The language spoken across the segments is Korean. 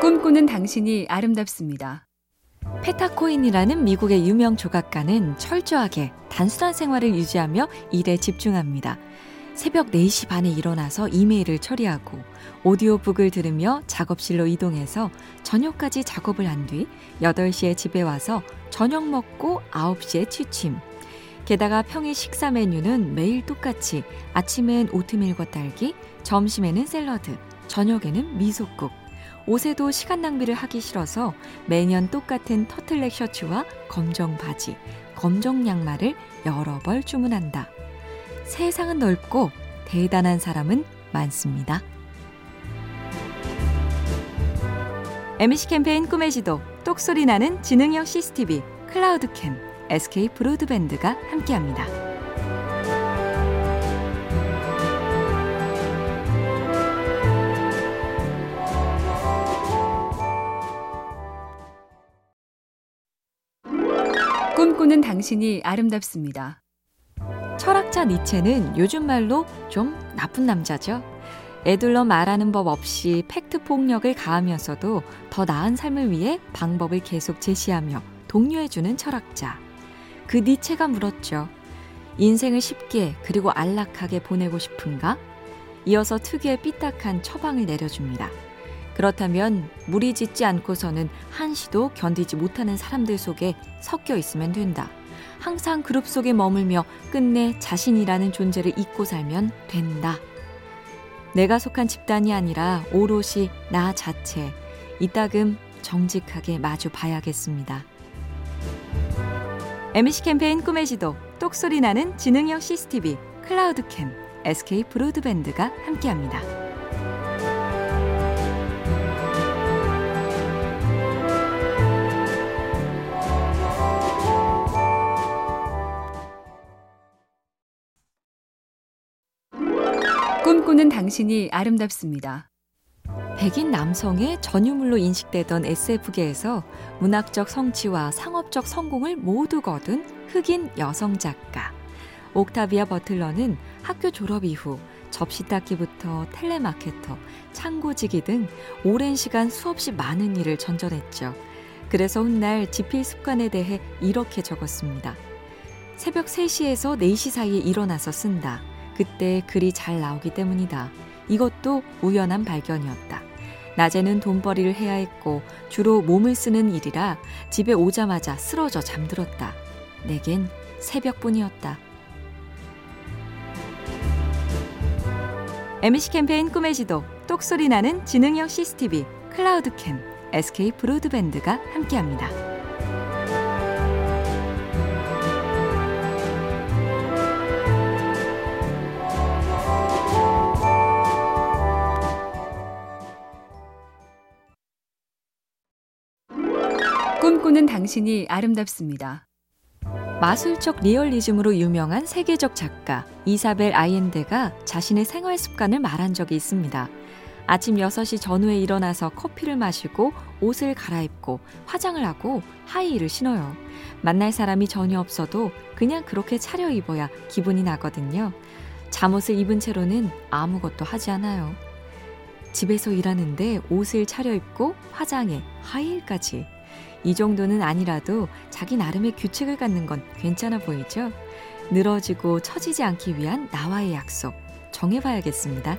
꿈꾸는 당신이 아름답습니다. 페타코인이라는 미국의 유명 조각가는 철저하게 단순한 생활을 유지하며 일에 집중합니다. 새벽 4시 반에 일어나서 이메일을 처리하고 오디오북을 들으며 작업실로 이동해서 저녁까지 작업을 한 뒤 8시에 집에 와서 저녁 먹고 9시에 취침. 게다가 평일 식사 메뉴는 매일 똑같이 아침엔 오트밀과 딸기, 점심에는 샐러드, 저녁에는 미소국. 옷에도 시간 낭비를 하기 싫어서 매년 똑같은 터틀넥 셔츠와 검정 바지, 검정 양말을 여러 벌 주문한다. 세상은 넓고 대단한 사람은 많습니다. MC 캠페인 꿈의 지도, 똑소리 나는 지능형 CCTV, 클라우드캠, SK 브로드밴드가 함께합니다. 꿈꾸는 당신이 아름답습니다. 철학자 니체는 요즘 말로 좀 나쁜 남자죠. 애들러 말하는 법 없이 팩트 폭력을 가하면서도 더 나은 삶을 위해 방법을 계속 제시하며 독려해주는 철학자. 그 니체가 물었죠. 인생을 쉽게 그리고 안락하게 보내고 싶은가? 이어서 특유의 삐딱한 처방을 내려줍니다. 그렇다면 무리 짓지 않고서는 한시도 견디지 못하는 사람들 속에 섞여 있으면 된다. 항상 그룹 속에 머물며 끝내 자신이라는 존재를 잊고 살면 된다. 내가 속한 집단이 아니라 오롯이 나 자체. 이따금 정직하게 마주 봐야겠습니다. MC 캠페인 꿈의 지도, 똑소리 나는 지능형 CCTV, 클라우드캠, SK 브로드밴드가 함께합니다. 꿈꾸는 당신이 아름답습니다. 백인 남성의 전유물로 인식되던 SF계에서 문학적 성취와 상업적 성공을 모두 거둔 흑인 여성 작가. 옥타비아 버틀러는 학교 졸업 이후 접시 닦기부터 텔레마케터, 창고지기 등 오랜 시간 수없이 많은 일을 전전했죠. 그래서 훗날 지필 습관에 대해 이렇게 적었습니다. 새벽 3시에서 4시 사이에 일어나서 쓴다. 그때 글이 잘 나오기 때문이다. 이것도 우연한 발견이었다. 낮에는 돈벌이를 해야 했고 주로 몸을 쓰는 일이라 집에 오자마자 쓰러져 잠들었다. 내겐 새벽뿐이었다. MC 캠페인 꿈의 지도, 똑소리 나는 지능형 CCTV, 클라우드캠, SK 브로드밴드가 함께합니다. 꿈꾸는 당신이 아름답습니다. 마술적 리얼리즘으로 유명한 세계적 작가 이사벨 아이엔데가 자신의 생활 습관을 말한 적이 있습니다. 아침 6시 전후에 일어나서 커피를 마시고 옷을 갈아입고 화장을 하고 하이힐을 신어요. 만날 사람이 전혀 없어도 그냥 그렇게 차려 입어야 기분이 나거든요. 잠옷을 입은 채로는 아무것도 하지 않아요. 집에서 일하는데 옷을 차려입고 화장에 하이힐까지. 이 정도는 아니라도 자기 나름의 규칙을 갖는 건 괜찮아 보이죠? 늘어지고 처지지 않기 위한 나와의 약속 정해봐야겠습니다.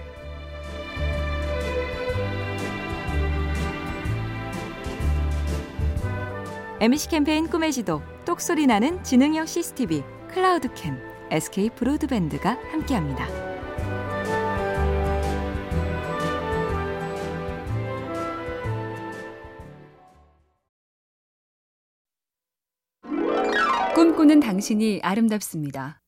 MC 캠페인 꿈의 지도, 똑소리 나는 지능형 CCTV, 클라우드캠, SK 브로드밴드가 함께합니다. 꿈꾸는 당신이 아름답습니다.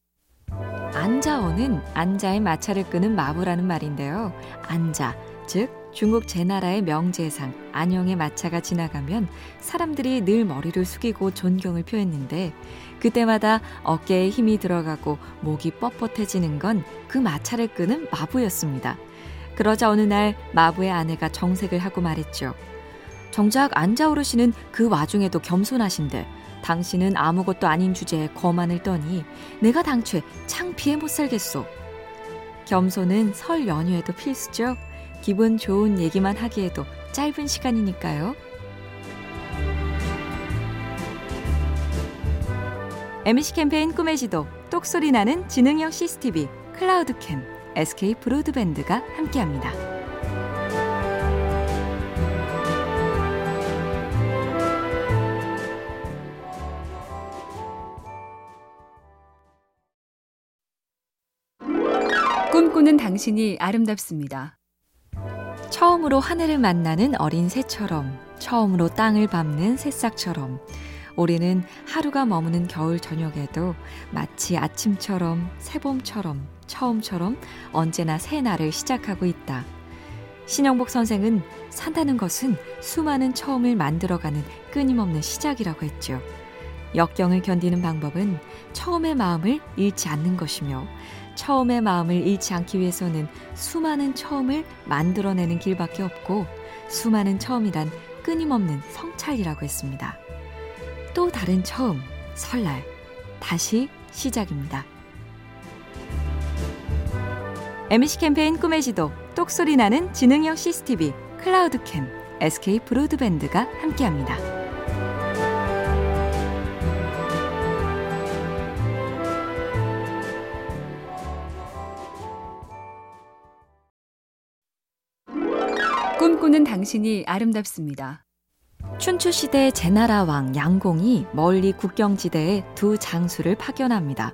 안자어는 안자의 마차를 끄는 마부라는 말인데요. 안자, 즉 중국 제나라의 명제상 안영의 마차가 지나가면 사람들이 늘 머리를 숙이고 존경을 표했는데 그때마다 어깨에 힘이 들어가고 목이 뻣뻣해지는 건 그 마차를 끄는 마부였습니다. 그러자 어느 날 마부의 아내가 정색을 하고 말했죠. 정작 안자오르 씨는 그 와중에도 겸손하신데 당신은 아무것도 아닌 주제에 거만을 떠니 내가 당최 창피해 못 살겠소. 겸손은 설 연휴에도 필수죠. 기분 좋은 얘기만 하기에도 짧은 시간이니까요. MC 캠페인 꿈의 지도, 똑소리 나는 지능형 CCTV, 클라우드캠, SK 브로드밴드가 함께합니다. 꿈꾸는 당신이 아름답습니다. 처음으로 하늘을 만나는 어린 새처럼, 처음으로 땅을 밟는 새싹처럼, 우리는 하루가 머무는 겨울 저녁에도 마치 아침처럼, 새봄처럼, 처음처럼 언제나 새 날을 시작하고 있다. 신영복 선생은 산다는 것은 수많은 처음을 만들어가는 끊임없는 시작이라고 했죠. 역경을 견디는 방법은 처음의 마음을 잃지 않는 것이며 처음의 마음을 잃지 않기 위해서는 수많은 처음을 만들어내는 길밖에 없고 수많은 처음이란 끊임없는 성찰이라고 했습니다. 또 다른 처음, 설날, 다시 시작입니다. MC 캠페인 꿈의 지도, 똑소리 나는 지능형 CCTV, 클라우드캠, SK 브로드밴드가 함께합니다. 꿈꾸는 당신이 아름답습니다. 춘추시대 제나라 왕 양공이 멀리 국경지대에 두 장수를 파견합니다.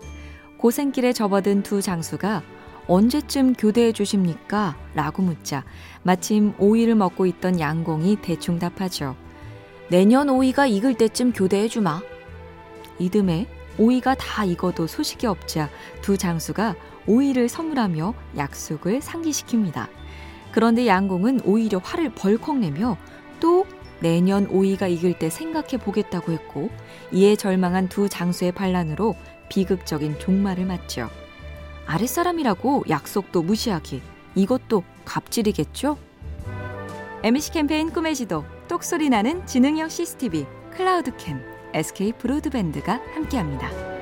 고생길에 접어든 두 장수가 언제쯤 교대해 주십니까? 라고 묻자 마침 오이를 먹고 있던 양공이 대충 답하죠. 내년 오이가 익을 때쯤 교대해 주마. 이듬해 오이가 다 익어도 소식이 없자 두 장수가 오이를 선물하며 약속을 상기시킵니다. 그런데 양공은 오히려 화를 벌컥 내며 또 내년 오이가 익을 때 생각해 보겠다고 했고 이에 절망한 두 장수의 반란으로 비극적인 종말을 맞죠. 아랫사람이라고 약속도 무시하기 이것도 갑질이겠죠? MC 캠페인 꿈의 지도 똑소리 나는 지능형 CCTV 클라우드캠 SK 브로드밴드가 함께합니다.